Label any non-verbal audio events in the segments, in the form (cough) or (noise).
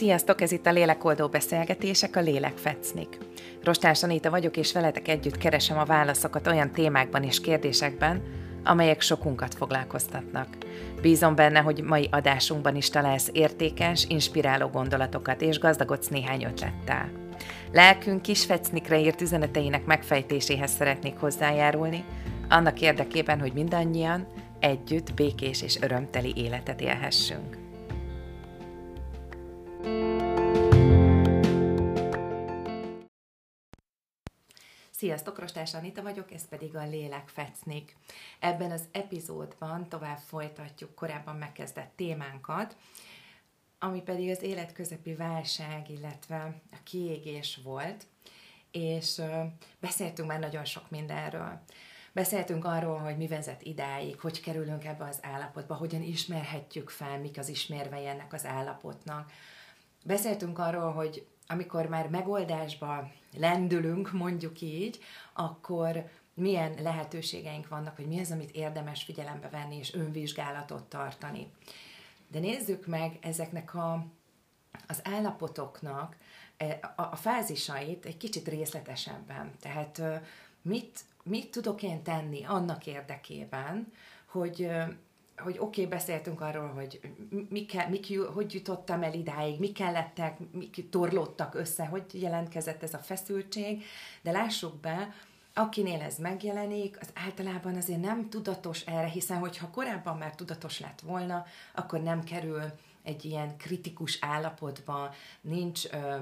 Sziasztok, ez itt a Lélekoldó Beszélgetések, a Lélek Fecnik. Rostás Anita vagyok, és veletek együtt keresem a válaszokat olyan témákban és kérdésekben, amelyek sokunkat foglalkoztatnak. Bízom benne, hogy mai adásunkban is találsz értékes, inspiráló gondolatokat, és gazdagodsz néhány ötlettel. Lelkünk kis fecnikre írt üzeneteinek megfejtéséhez szeretnék hozzájárulni, annak érdekében, hogy mindannyian együtt békés és örömteli életet élhessünk. Sziasztok, Rostás Anita vagyok, ez pedig a Lélek Fecnik. Ebben az epizódban tovább folytatjuk korábban megkezdett témánkat, ami pedig az életközepi válság, illetve a kiégés volt, és beszéltünk már nagyon sok mindenről. Beszéltünk arról, hogy mi vezet idáig, hogy kerülünk ebbe az állapotba, hogyan ismerhetjük fel, mik az ismérvei ennek az állapotnak. Beszéltünk arról, hogy amikor már megoldásba lendülünk, mondjuk így, akkor milyen lehetőségeink vannak, hogy mi az, amit érdemes figyelembe venni és önvizsgálatot tartani. De nézzük meg ezeknek a, az állapotoknak e, a, a fázisait egy kicsit részletesebben. Tehát mit, mit tudok én tenni annak érdekében, hogy hogy oké, okay, beszéltünk arról, hogy mi kell, mik, hogy jutottam el idáig, mi kellettek, mik torlódtak össze, hogy jelentkezett ez a feszültség, de lássuk be, akinél ez megjelenik, az általában azért nem tudatos erre, hiszen hogyha korábban már tudatos lett volna, akkor nem kerül egy ilyen kritikus állapotba, nincs ö,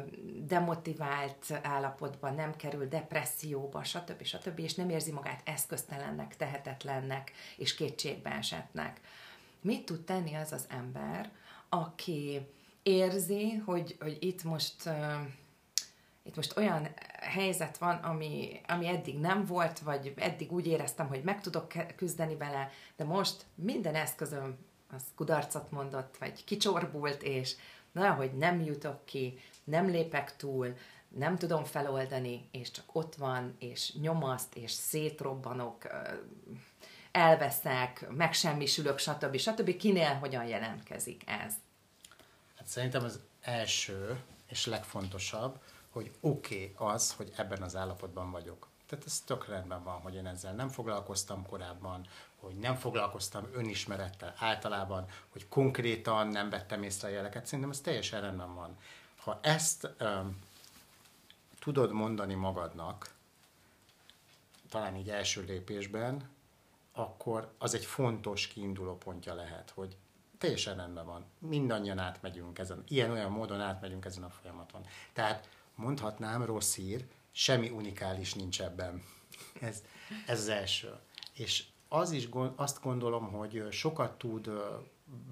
demotivált állapotban, nem kerül depresszióba, stb. stb. és nem érzi magát eszköztelennek, tehetetlennek és kétségbe esetnek. Mit tud tenni az az ember, aki érzi, hogy, hogy itt most uh, itt most olyan helyzet van, ami, ami eddig nem volt, vagy eddig úgy éreztem, hogy meg tudok küzdeni vele, de most minden eszközöm az kudarcot mondott, vagy kicsorbult, és na, hogy nem jutok ki, nem lépek túl, nem tudom feloldani, és csak ott van, és nyomaszt, és szétrobbanok, elveszek, megsemmisülök, stb. stb. Kinél hogyan jelentkezik ez? Hát szerintem az első és legfontosabb, hogy oké okay az, hogy ebben az állapotban vagyok. Tehát ez tök rendben van, hogy én ezzel nem foglalkoztam korábban, hogy nem foglalkoztam önismerettel általában, hogy konkrétan nem vettem észre a jeleket. Szerintem ez teljesen rendben van. Ha ezt um, tudod mondani magadnak, talán így első lépésben, akkor az egy fontos kiinduló pontja lehet, hogy teljesen rendben van. Mindannyian átmegyünk ezen, ilyen-olyan módon átmegyünk ezen a folyamaton. Tehát mondhatnám, rossz hír, semmi unikális nincs ebben. Ez, ez az első. És az is, azt gondolom, hogy sokat tud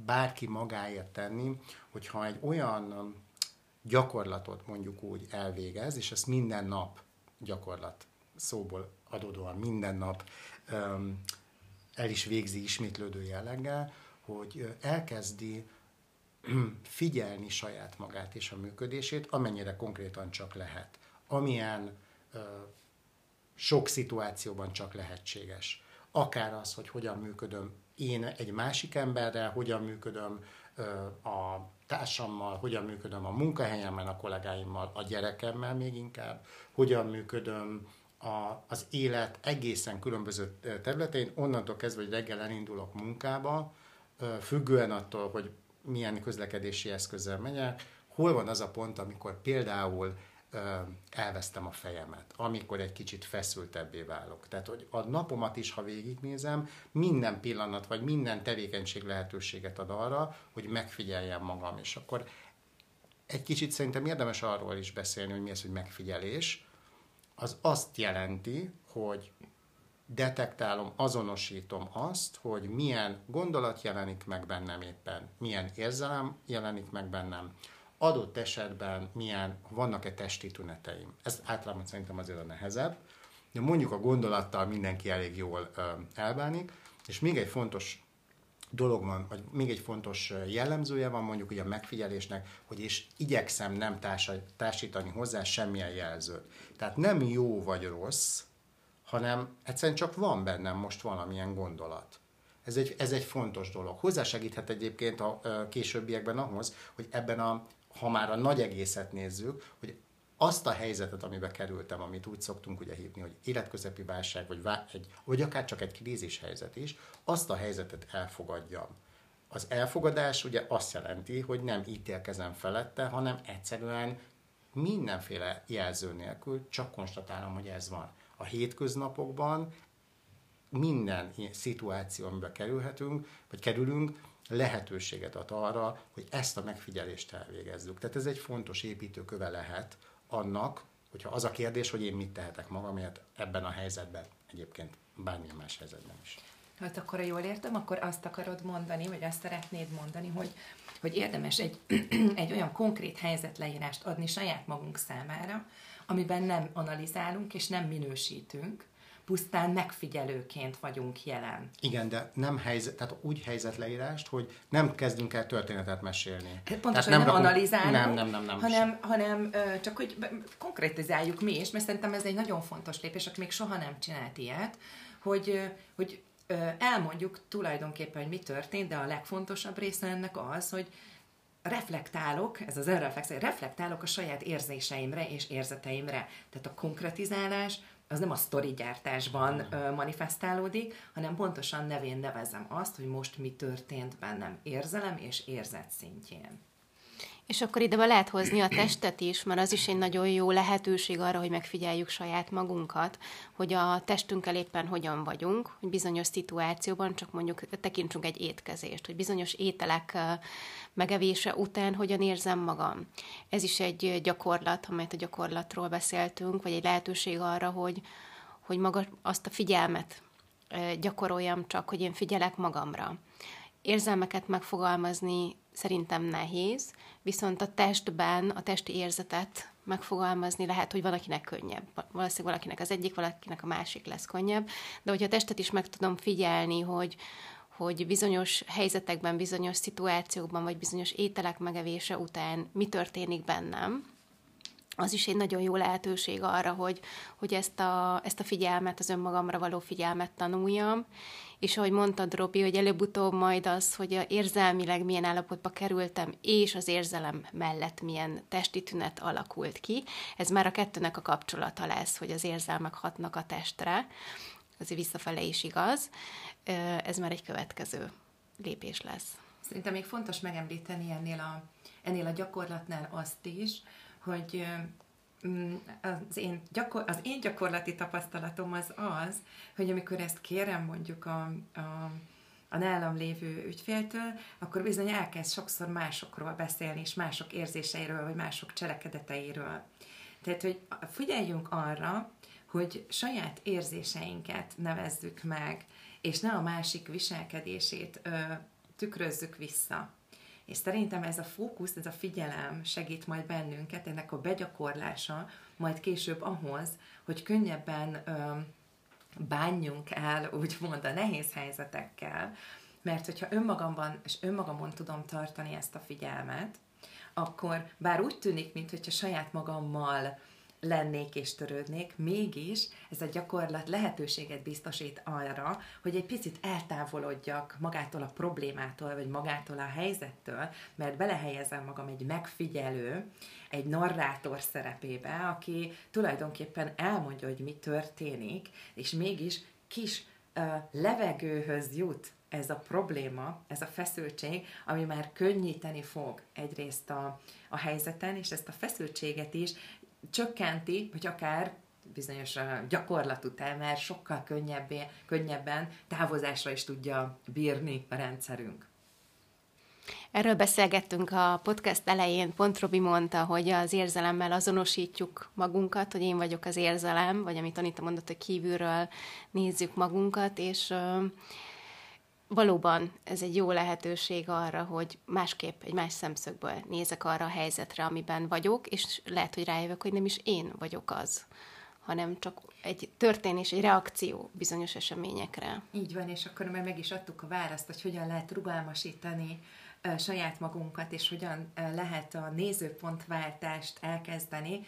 bárki magáért tenni, hogyha egy olyan gyakorlatot mondjuk úgy elvégez, és ezt minden nap gyakorlat szóból adódóan minden nap um, el is végzi ismétlődő jelleggel, hogy elkezdi (clears throat) figyelni saját magát és a működését, amennyire konkrétan csak lehet. Amilyen ö, sok szituációban csak lehetséges. Akár az, hogy hogyan működöm én egy másik emberrel, hogyan működöm ö, a társammal, hogyan működöm a munkahelyemben, a kollégáimmal, a gyerekemmel még inkább, hogyan működöm a, az élet egészen különböző területein, onnantól kezdve, hogy reggel elindulok munkába, függően attól, hogy milyen közlekedési eszközzel megyek, hol van az a pont, amikor például elvesztem a fejemet, amikor egy kicsit feszültebbé válok. Tehát, hogy a napomat is, ha végignézem, minden pillanat, vagy minden tevékenység lehetőséget ad arra, hogy megfigyeljem magam. És akkor egy kicsit szerintem érdemes arról is beszélni, hogy mi az, hogy megfigyelés, az azt jelenti, hogy detektálom, azonosítom azt, hogy milyen gondolat jelenik meg bennem éppen, milyen érzelem jelenik meg bennem, adott esetben milyen, vannak-e testi tüneteim. Ez általában szerintem azért a nehezebb, de mondjuk a gondolattal mindenki elég jól elbánik, és még egy fontos dolog van, vagy még egy fontos jellemzője van mondjuk ugye a megfigyelésnek, hogy és igyekszem nem társítani hozzá semmilyen jelzőt. Tehát nem jó vagy rossz, hanem egyszerűen csak van bennem most valamilyen gondolat. Ez egy, ez egy fontos dolog. Hozzásegíthet egyébként a későbbiekben ahhoz, hogy ebben a ha már a nagy egészet nézzük, hogy azt a helyzetet, amiben kerültem, amit úgy szoktunk ugye hívni, hogy életközepi válság, vagy, egy, vagy akár csak egy krízis helyzet is, azt a helyzetet elfogadjam. Az elfogadás ugye azt jelenti, hogy nem ítélkezem felette, hanem egyszerűen mindenféle jelző nélkül csak konstatálom, hogy ez van. A hétköznapokban minden szituáció, amiben kerülhetünk, vagy kerülünk, lehetőséget ad arra, hogy ezt a megfigyelést elvégezzük. Tehát ez egy fontos építőköve lehet annak, hogyha az a kérdés, hogy én mit tehetek magamért ebben a helyzetben, egyébként bármilyen más helyzetben is. Hát akkor, ha jól értem, akkor azt akarod mondani, vagy azt szeretnéd mondani, hogy, hogy érdemes egy, (clears throat) egy olyan konkrét helyzetleírást adni saját magunk számára, amiben nem analizálunk és nem minősítünk, pusztán megfigyelőként vagyunk jelen. Igen, de nem helyzet, tehát úgy helyzetleírást, hogy nem kezdünk el történetet mesélni. Pontosan nem, nem rakunk, analizálunk, nem, nem, nem, nem, hanem, hanem csak hogy konkrétizáljuk mi is, mert szerintem ez egy nagyon fontos lépés, aki még soha nem csinált ilyet, hogy, hogy elmondjuk tulajdonképpen, hogy mi történt, de a legfontosabb része ennek az, hogy reflektálok, ez az önreflexia, reflektálok a saját érzéseimre és érzeteimre. Tehát a konkretizálás az nem a sztori gyártásban ö, manifestálódik, hanem pontosan nevén nevezem azt, hogy most mi történt bennem érzelem és érzet szintjén. És akkor ide be lehet hozni a testet is, mert az is egy nagyon jó lehetőség arra, hogy megfigyeljük saját magunkat, hogy a testünkkel éppen hogyan vagyunk, hogy bizonyos szituációban csak mondjuk tekintsünk egy étkezést, hogy bizonyos ételek megevése után hogyan érzem magam. Ez is egy gyakorlat, amelyet a gyakorlatról beszéltünk, vagy egy lehetőség arra, hogy, hogy maga azt a figyelmet gyakoroljam csak, hogy én figyelek magamra. Érzelmeket megfogalmazni szerintem nehéz, viszont a testben a testi érzetet megfogalmazni lehet, hogy van, akinek könnyebb. Valószínűleg valakinek az egyik, valakinek a másik lesz könnyebb, de hogyha a testet is meg tudom figyelni, hogy, hogy bizonyos helyzetekben, bizonyos szituációkban, vagy bizonyos ételek megevése után mi történik bennem, az is egy nagyon jó lehetőség arra, hogy, hogy ezt, a, ezt a figyelmet, az önmagamra való figyelmet tanuljam, és ahogy mondtad, Robi, hogy előbb-utóbb majd az, hogy érzelmileg milyen állapotba kerültem, és az érzelem mellett milyen testi tünet alakult ki, ez már a kettőnek a kapcsolata lesz, hogy az érzelmek hatnak a testre, azért visszafele is igaz, ez már egy következő lépés lesz. Szerintem még fontos megemlíteni ennél a, ennél a gyakorlatnál azt is, hogy mm, az én, gyakor, az én gyakorlati tapasztalatom az az, hogy amikor ezt kérem mondjuk a, a, a nálam lévő ügyféltől, akkor bizony elkezd sokszor másokról beszélni, és mások érzéseiről, vagy mások cselekedeteiről. Tehát, hogy figyeljünk arra, hogy saját érzéseinket nevezzük meg, és ne a másik viselkedését ö, tükrözzük vissza. És szerintem ez a fókusz, ez a figyelem segít majd bennünket, ennek a begyakorlása majd később ahhoz, hogy könnyebben ö, bánjunk el, úgymond a nehéz helyzetekkel, mert hogyha önmagamban és önmagamon tudom tartani ezt a figyelmet, akkor bár úgy tűnik, mintha saját magammal lennék és törődnék, mégis ez a gyakorlat lehetőséget biztosít arra, hogy egy picit eltávolodjak magától a problémától, vagy magától a helyzettől, mert belehelyezem magam egy megfigyelő, egy narrátor szerepébe, aki tulajdonképpen elmondja, hogy mi történik, és mégis kis uh, levegőhöz jut ez a probléma, ez a feszültség, ami már könnyíteni fog egyrészt a, a helyzeten, és ezt a feszültséget is csökkenti, vagy akár bizonyos gyakorlat után már sokkal könnyebbé, könnyebben távozásra is tudja bírni a rendszerünk. Erről beszélgettünk a podcast elején, pont Robi mondta, hogy az érzelemmel azonosítjuk magunkat, hogy én vagyok az érzelem, vagy amit Anita mondott, hogy kívülről nézzük magunkat, és valóban ez egy jó lehetőség arra, hogy másképp, egy más szemszögből nézek arra a helyzetre, amiben vagyok, és lehet, hogy rájövök, hogy nem is én vagyok az, hanem csak egy történés, egy reakció bizonyos eseményekre. Így van, és akkor már meg is adtuk a választ, hogy hogyan lehet rugalmasítani saját magunkat, és hogyan lehet a nézőpontváltást elkezdeni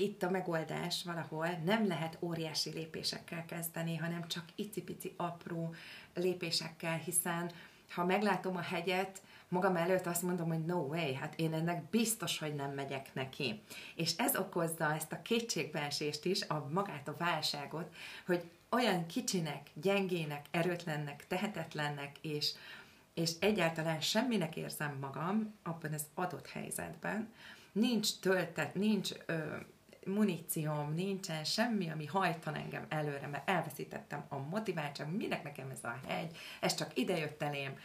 itt a megoldás valahol nem lehet óriási lépésekkel kezdeni, hanem csak icipici apró lépésekkel, hiszen ha meglátom a hegyet, magam előtt azt mondom, hogy no way, hát én ennek biztos, hogy nem megyek neki. És ez okozza ezt a kétségbeesést is, a magát a válságot, hogy olyan kicsinek, gyengének, erőtlennek, tehetetlennek, és, és egyáltalán semminek érzem magam abban az adott helyzetben, nincs töltet, nincs ö, munícióm, nincsen semmi, ami hajtan engem előre, mert elveszítettem a motiváltság, minek nekem ez a hegy, ez csak idejött elém,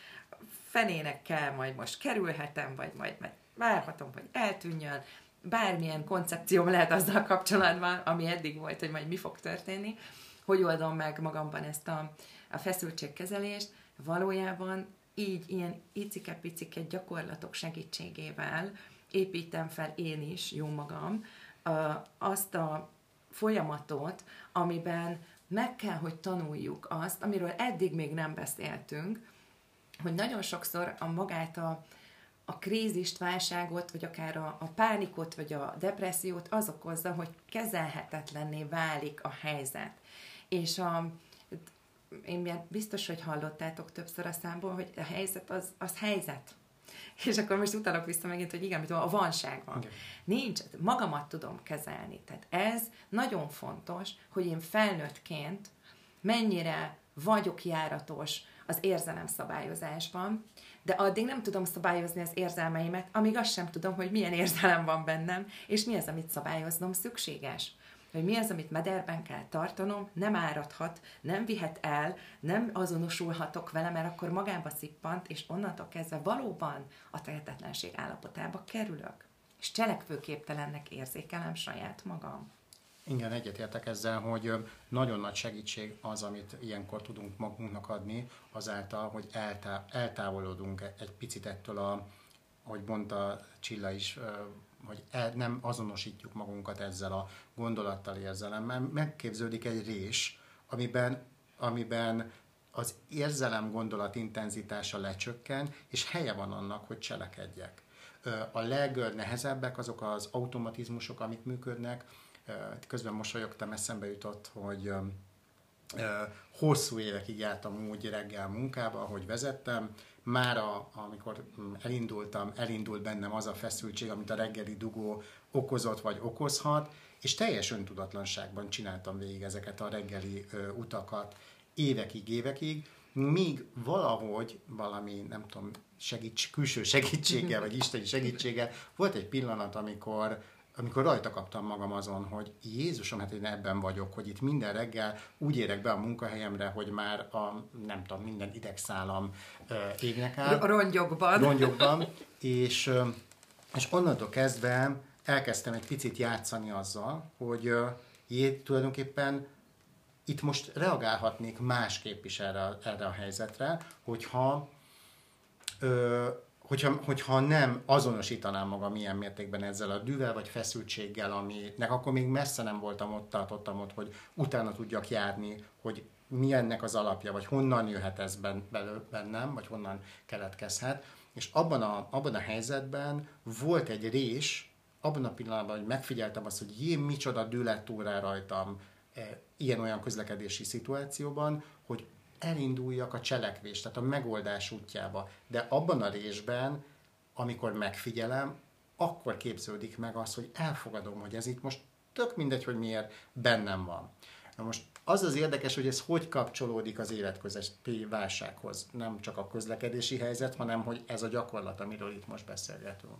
fenének kell, majd most kerülhetem, vagy majd, majd várhatom, hogy eltűnjön, bármilyen koncepcióm lehet azzal kapcsolatban, ami eddig volt, hogy majd mi fog történni, hogy oldom meg magamban ezt a, a feszültségkezelést, valójában így ilyen icike-picike gyakorlatok segítségével építem fel én is, jó magam, azt a folyamatot, amiben meg kell, hogy tanuljuk azt, amiről eddig még nem beszéltünk, hogy nagyon sokszor a magát a, a krízist, válságot, vagy akár a, a pánikot, vagy a depressziót az okozza, hogy kezelhetetlenné válik a helyzet. És a, én biztos, hogy hallottátok többször a számból, hogy a helyzet az, az helyzet. És akkor most utalok vissza megint, hogy igen, a vanság van. Igen. Nincs, magamat tudom kezelni. Tehát ez nagyon fontos, hogy én felnőttként mennyire vagyok járatos az érzelemszabályozásban, de addig nem tudom szabályozni az érzelmeimet, amíg azt sem tudom, hogy milyen érzelem van bennem, és mi az, amit szabályoznom szükséges hogy mi az, amit mederben kell tartanom, nem áradhat, nem vihet el, nem azonosulhatok vele, mert akkor magába szippant, és onnantól kezdve valóban a tehetetlenség állapotába kerülök. És cselekvőképtelennek érzékelem saját magam. Igen, egyetértek ezzel, hogy nagyon nagy segítség az, amit ilyenkor tudunk magunknak adni, azáltal, hogy eltá- eltávolodunk egy picit ettől a, ahogy mondta Csilla is, hogy el, nem azonosítjuk magunkat ezzel a gondolattal, érzelemmel, megképződik egy rés, amiben, amiben az érzelem gondolat intenzitása lecsökken, és helye van annak, hogy cselekedjek. A legnehezebbek azok az automatizmusok, amik működnek. Közben mosolyogtam, eszembe jutott, hogy hosszú évekig jártam úgy reggel munkába, hogy vezettem, már a, amikor mm, elindultam, elindult bennem az a feszültség, amit a reggeli dugó okozott vagy okozhat, és teljes öntudatlanságban csináltam végig ezeket a reggeli ö, utakat évekig, évekig, míg valahogy valami, nem tudom, segíts, külső segítséggel, vagy isteni segítséggel, volt egy pillanat, amikor amikor rajta kaptam magam azon, hogy Jézusom, hát én ebben vagyok, hogy itt minden reggel úgy érek be a munkahelyemre, hogy már a, nem tudom, minden idegszálam uh, égnek áll. Rongyokban. Rongyokban, (laughs) és, és onnantól kezdve elkezdtem egy picit játszani azzal, hogy jé, tulajdonképpen itt most reagálhatnék másképp is erre, erre a helyzetre, hogyha uh, hogyha, hogyha nem azonosítanám magam milyen mértékben ezzel a düvel vagy feszültséggel, aminek akkor még messze nem voltam ott, tartottam ott, hogy utána tudjak járni, hogy mi ennek az alapja, vagy honnan jöhet ez bennem, vagy honnan keletkezhet. És abban a, abban a helyzetben volt egy rés, abban a pillanatban, hogy megfigyeltem azt, hogy jé, micsoda dűlett rá rajtam e, ilyen-olyan közlekedési szituációban, hogy elinduljak a cselekvés, tehát a megoldás útjába. De abban a részben, amikor megfigyelem, akkor képződik meg az, hogy elfogadom, hogy ez itt most tök mindegy, hogy miért bennem van. Na most az az érdekes, hogy ez hogy kapcsolódik az életközötti válsághoz. Nem csak a közlekedési helyzet, hanem hogy ez a gyakorlat, amiről itt most beszélgetünk.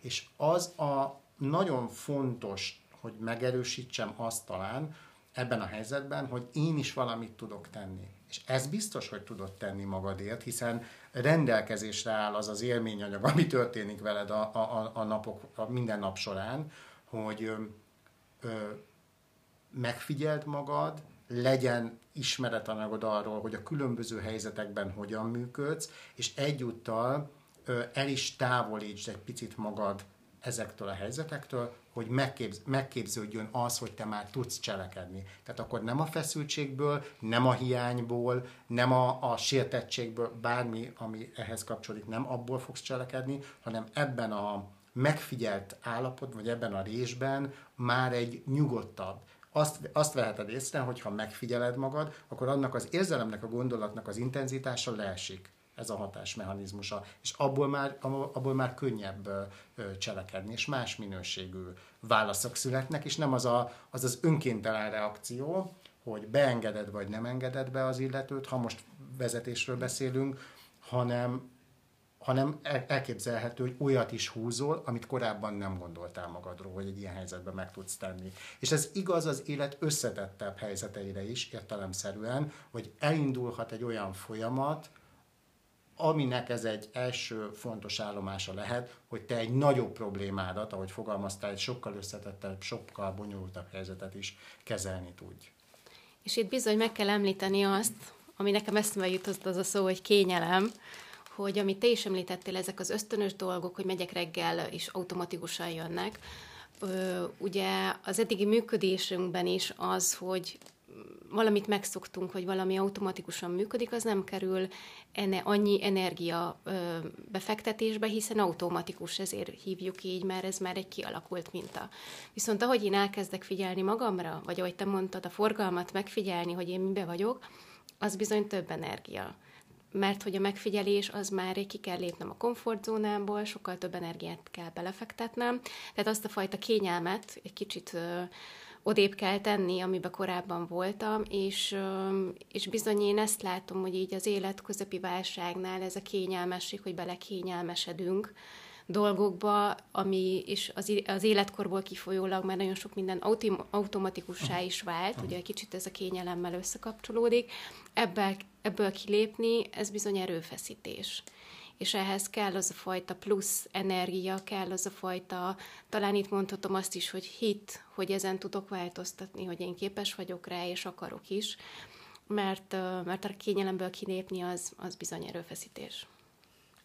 És az a nagyon fontos, hogy megerősítsem azt talán ebben a helyzetben, hogy én is valamit tudok tenni. És ez biztos, hogy tudod tenni magadért, hiszen rendelkezésre áll az az élményanyag, ami történik veled a, a, a napok, a minden nap során, hogy ö, ö, megfigyeld magad, legyen ismeretanyagod arról, hogy a különböző helyzetekben hogyan működsz, és egyúttal ö, el is távolítsd egy picit magad ezektől a helyzetektől, hogy megképz, megképződjön az, hogy te már tudsz cselekedni. Tehát akkor nem a feszültségből, nem a hiányból, nem a, a sértettségből, bármi, ami ehhez kapcsolódik, nem abból fogsz cselekedni, hanem ebben a megfigyelt állapot, vagy ebben a résben már egy nyugodtabb, azt, azt veheted észre, hogy ha megfigyeled magad, akkor annak az érzelemnek, a gondolatnak az intenzitása leesik. Ez a hatásmechanizmusa, és abból már, abból már könnyebb cselekedni, és más minőségű válaszok születnek, és nem az az, az, az önkéntelen reakció, hogy beengeded vagy nem engeded be az illetőt, ha most vezetésről beszélünk, hanem, hanem elképzelhető, hogy olyat is húzol, amit korábban nem gondoltál magadról, hogy egy ilyen helyzetben meg tudsz tenni. És ez igaz az élet összetettebb helyzeteire is, értelemszerűen, hogy elindulhat egy olyan folyamat, aminek ez egy első fontos állomása lehet, hogy te egy nagyobb problémádat, ahogy fogalmaztál, egy sokkal összetettebb, sokkal bonyolultabb helyzetet is kezelni tudj. És itt bizony meg kell említeni azt, ami nekem eszembe jutott az a szó, hogy kényelem, hogy amit te is említettél, ezek az ösztönös dolgok, hogy megyek reggel, és automatikusan jönnek. Ugye az eddigi működésünkben is az, hogy valamit megszoktunk, hogy valami automatikusan működik, az nem kerül enne, annyi energia befektetésbe, hiszen automatikus, ezért hívjuk így, mert ez már egy kialakult minta. Viszont ahogy én elkezdek figyelni magamra, vagy ahogy te mondtad, a forgalmat megfigyelni, hogy én mibe vagyok, az bizony több energia. Mert hogy a megfigyelés az már ki kell lépnem a komfortzónámból, sokkal több energiát kell belefektetnem, tehát azt a fajta kényelmet egy kicsit odébb kell tenni, amiben korábban voltam, és, és bizony én ezt látom, hogy így az élet közepi válságnál ez a kényelmesség, hogy belekényelmesedünk dolgokba, ami és az, az életkorból kifolyólag már nagyon sok minden autom, automatikussá is vált, ugye kicsit ez a kényelemmel összekapcsolódik, ebből, ebből kilépni, ez bizony erőfeszítés és ehhez kell az a fajta plusz energia, kell az a fajta, talán itt mondhatom azt is, hogy hit, hogy ezen tudok változtatni, hogy én képes vagyok rá, és akarok is, mert, mert a kényelemből kinépni az, az bizony erőfeszítés.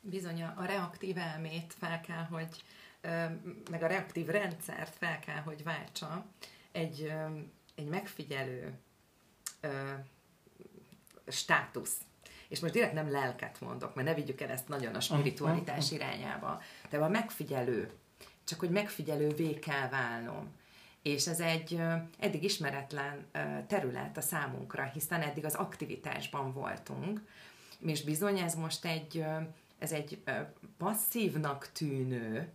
Bizony a reaktív elmét fel kell, hogy meg a reaktív rendszert fel kell, hogy váltsa egy, egy megfigyelő státusz és most direkt nem lelket mondok, mert ne vigyük el ezt nagyon a spiritualitás irányába, de a megfigyelő, csak hogy megfigyelővé kell válnom. És ez egy eddig ismeretlen terület a számunkra, hiszen eddig az aktivitásban voltunk, és bizony ez most egy, ez egy passzívnak tűnő,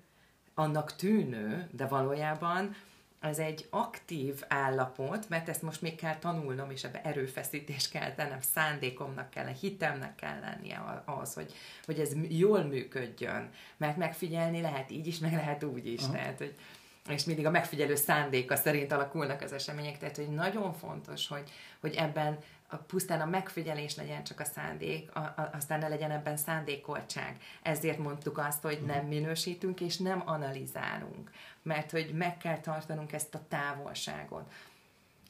annak tűnő, de valójában az egy aktív állapot, mert ezt most még kell tanulnom, és ebbe erőfeszítés kell tennem, szándékomnak kell, hitemnek kell lennie ahhoz, hogy, hogy ez jól működjön. Mert megfigyelni lehet így is, meg lehet úgy is. Uh-huh. Tehát, hogy, és mindig a megfigyelő szándéka szerint alakulnak az események, tehát hogy nagyon fontos, hogy, hogy ebben a, pusztán a megfigyelés legyen csak a szándék, a, a, aztán ne legyen ebben szándékoltság. Ezért mondtuk azt, hogy nem minősítünk és nem analizálunk, mert hogy meg kell tartanunk ezt a távolságot.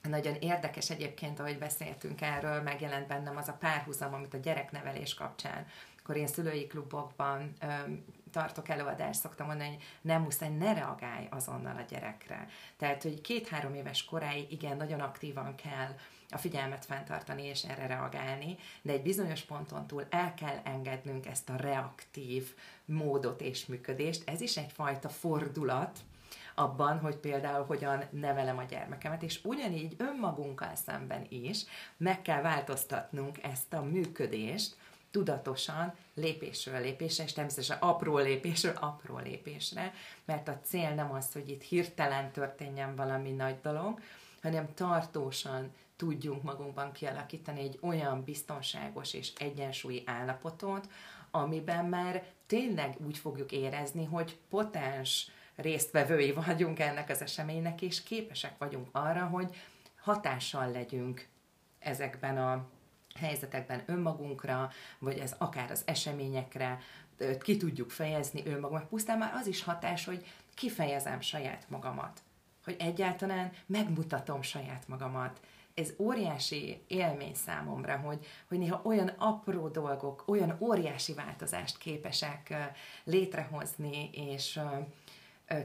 Nagyon érdekes egyébként, ahogy beszéltünk erről, megjelent bennem az a párhuzam, amit a gyereknevelés kapcsán, akkor én szülői klubokban öm, tartok előadást, szoktam mondani, hogy nem muszáj, ne reagálj azonnal a gyerekre. Tehát, hogy két-három éves koráig igen, nagyon aktívan kell a figyelmet fenntartani és erre reagálni, de egy bizonyos ponton túl el kell engednünk ezt a reaktív módot és működést. Ez is egyfajta fordulat, abban, hogy például hogyan nevelem a gyermekemet, és ugyanígy önmagunkkal szemben is meg kell változtatnunk ezt a működést, tudatosan, lépésről lépésre, és természetesen apró lépésről apró lépésre, mert a cél nem az, hogy itt hirtelen történjen valami nagy dolog, hanem tartósan tudjunk magunkban kialakítani egy olyan biztonságos és egyensúlyi állapotot, amiben már tényleg úgy fogjuk érezni, hogy potens résztvevői vagyunk ennek az eseménynek, és képesek vagyunk arra, hogy hatással legyünk ezekben a helyzetekben önmagunkra, vagy ez akár az eseményekre, ki tudjuk fejezni önmagunkat. Pusztán már az is hatás, hogy kifejezem saját magamat. Hogy egyáltalán megmutatom saját magamat ez óriási élmény számomra, hogy, hogy néha olyan apró dolgok, olyan óriási változást képesek létrehozni, és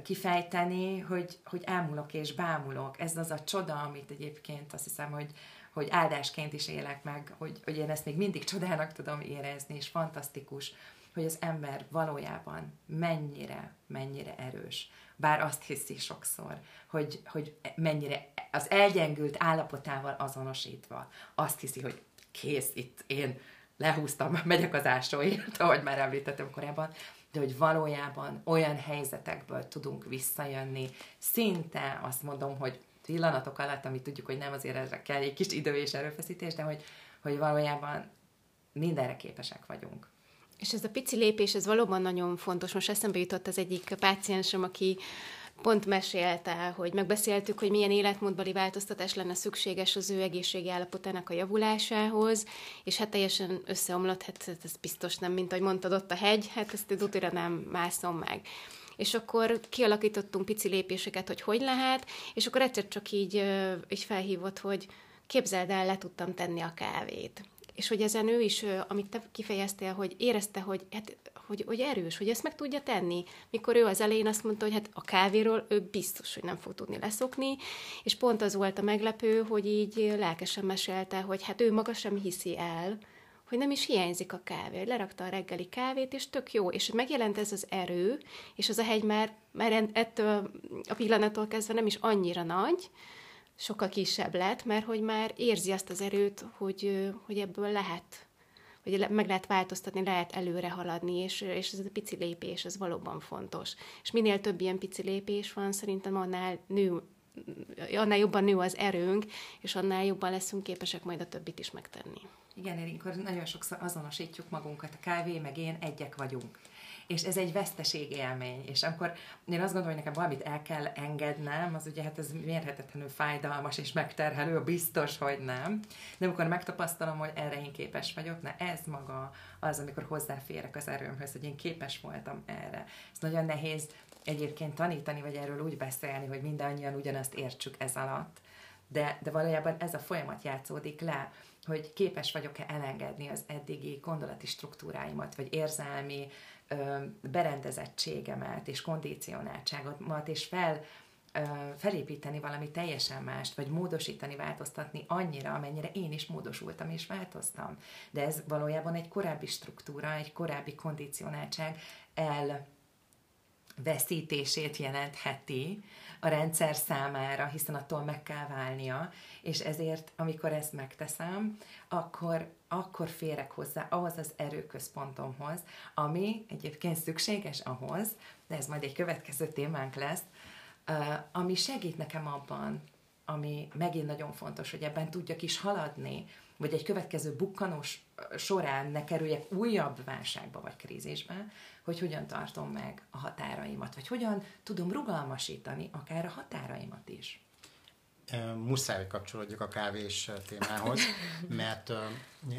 kifejteni, hogy, hogy ámulok és bámulok. Ez az a csoda, amit egyébként azt hiszem, hogy, hogy áldásként is élek meg, hogy, hogy én ezt még mindig csodának tudom érezni, és fantasztikus, hogy az ember valójában mennyire, mennyire erős. Bár azt hiszi sokszor, hogy, hogy mennyire az elgyengült állapotával azonosítva azt hiszi, hogy kész, itt én lehúztam, (laughs) megyek az ásóért, ahogy már említettem korábban, de hogy valójában olyan helyzetekből tudunk visszajönni, szinte azt mondom, hogy pillanatok alatt, amit tudjuk, hogy nem azért ezre kell egy kis idő és erőfeszítés, de hogy, hogy valójában mindenre képesek vagyunk. És ez a pici lépés, ez valóban nagyon fontos. Most eszembe jutott az egyik páciensem, aki pont mesélte, hogy megbeszéltük, hogy milyen életmódbeli változtatás lenne szükséges az ő egészségi állapotának a javulásához, és hát teljesen összeomlott, hát ez biztos nem, mint ahogy mondtad, ott a hegy, hát ezt utira nem mászom meg és akkor kialakítottunk pici lépéseket, hogy hogy lehet, és akkor egyszer csak így, így felhívott, hogy képzeld el, le tudtam tenni a kávét. És hogy ezen ő is, amit te kifejeztél, hogy érezte, hogy, hát, hogy, hogy erős, hogy ezt meg tudja tenni. Mikor ő az elején azt mondta, hogy hát a kávéról ő biztos, hogy nem fog tudni leszokni, és pont az volt a meglepő, hogy így lelkesen mesélte, hogy hát ő maga sem hiszi el, hogy nem is hiányzik a kávé, hogy lerakta a reggeli kávét, és tök jó, és megjelent ez az erő, és az a hegy már, már ettől a pillanattól kezdve nem is annyira nagy, sokkal kisebb lett, mert hogy már érzi azt az erőt, hogy, hogy ebből lehet, hogy meg lehet változtatni, lehet előre haladni, és, és ez a pici lépés, ez valóban fontos. És minél több ilyen pici lépés van, szerintem annál nő, annál jobban nő az erőnk, és annál jobban leszünk képesek majd a többit is megtenni. Igen, Érinkor nagyon sokszor azonosítjuk magunkat, a kávé, meg én egyek vagyunk. És ez egy veszteség élmény. És akkor én azt gondolom, hogy nekem valamit el kell engednem, az ugye hát ez mérhetetlenül fájdalmas és megterhelő, biztos, hogy nem. De amikor megtapasztalom, hogy erre én képes vagyok, na ez maga az, amikor hozzáférek az erőmhöz, hogy én képes voltam erre. Ez nagyon nehéz egyébként tanítani, vagy erről úgy beszélni, hogy mindannyian ugyanazt értsük ez alatt. De, de valójában ez a folyamat játszódik le, hogy képes vagyok-e elengedni az eddigi gondolati struktúráimat, vagy érzelmi berendezettségemet és kondicionáltságomat, és fel, felépíteni valami teljesen mást, vagy módosítani, változtatni annyira, amennyire én is módosultam és változtam. De ez valójában egy korábbi struktúra, egy korábbi kondicionáltság el veszítését jelentheti a rendszer számára, hiszen attól meg kell válnia, és ezért, amikor ezt megteszem, akkor, akkor férek hozzá ahhoz az erőközpontomhoz, ami egyébként szükséges ahhoz, de ez majd egy következő témánk lesz, ami segít nekem abban, ami megint nagyon fontos, hogy ebben tudjak is haladni, vagy egy következő bukkanós során ne kerüljek újabb válságba vagy krízisbe, hogy hogyan tartom meg a határaimat, vagy hogyan tudom rugalmasítani akár a határaimat is. Muszáj kapcsolódjuk a kávés témához, (laughs) mert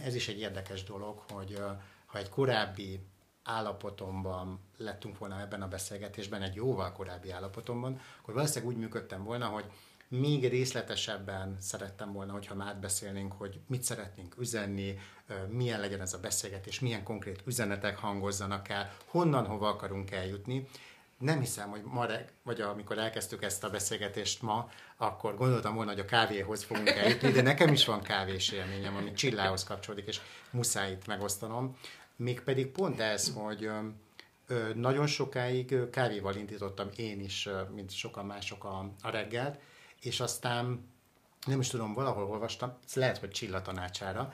ez is egy érdekes dolog, hogy ha egy korábbi állapotomban lettünk volna ebben a beszélgetésben, egy jóval korábbi állapotomban, akkor valószínűleg úgy működtem volna, hogy még részletesebben szerettem volna, hogyha már beszélnénk, hogy mit szeretnénk üzenni, milyen legyen ez a beszélgetés, milyen konkrét üzenetek hangozzanak el, honnan, hova akarunk eljutni. Nem hiszem, hogy ma, vagy amikor elkezdtük ezt a beszélgetést ma, akkor gondoltam volna, hogy a kávéhoz fogunk eljutni, de nekem is van kávés élményem, ami csillához kapcsolódik, és muszáj itt megosztanom. Mégpedig pont ez, hogy nagyon sokáig kávéval indítottam én is, mint sokan mások a, a reggelt, és aztán nem is tudom, valahol olvastam, ez lehet, hogy Csilla tanácsára,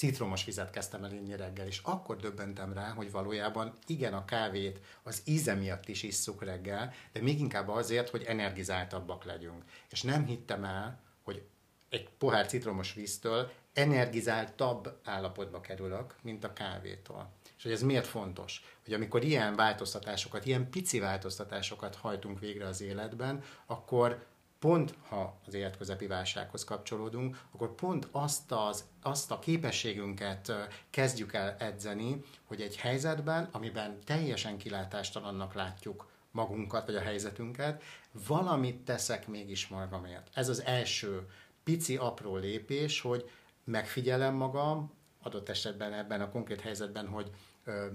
citromos vizet kezdtem el inni reggel, és akkor döbbentem rá, hogy valójában igen, a kávét az íze miatt is isszuk reggel, de még inkább azért, hogy energizáltabbak legyünk. És nem hittem el, hogy egy pohár citromos víztől energizáltabb állapotba kerülök, mint a kávétól. És hogy ez miért fontos? Hogy amikor ilyen változtatásokat, ilyen pici változtatásokat hajtunk végre az életben, akkor pont ha az életközepi válsághoz kapcsolódunk, akkor pont azt, az, azt a képességünket kezdjük el edzeni, hogy egy helyzetben, amiben teljesen kilátástalannak látjuk magunkat, vagy a helyzetünket, valamit teszek mégis magamért. Ez az első pici, apró lépés, hogy megfigyelem magam, adott esetben ebben a konkrét helyzetben, hogy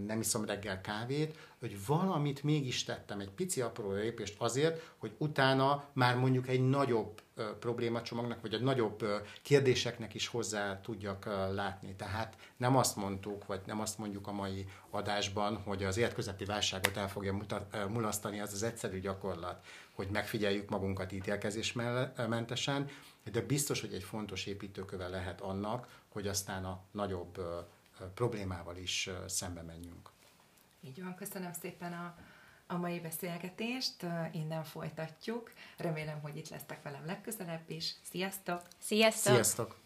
nem iszom reggel kávét, hogy valamit mégis tettem, egy pici apró lépést azért, hogy utána már mondjuk egy nagyobb problémacsomagnak, vagy egy nagyobb kérdéseknek is hozzá tudjak látni. Tehát nem azt mondtuk, vagy nem azt mondjuk a mai adásban, hogy az életközepi válságot el fogja mutat, mulasztani az az egyszerű gyakorlat, hogy megfigyeljük magunkat ítélkezésmentesen, de biztos, hogy egy fontos építőköve lehet annak, hogy aztán a nagyobb problémával is szembe menjünk. Így van, köszönöm szépen a, a mai beszélgetést, innen folytatjuk. Remélem, hogy itt lesztek velem legközelebb is. Sziasztok! Sziasztok! Sziasztok!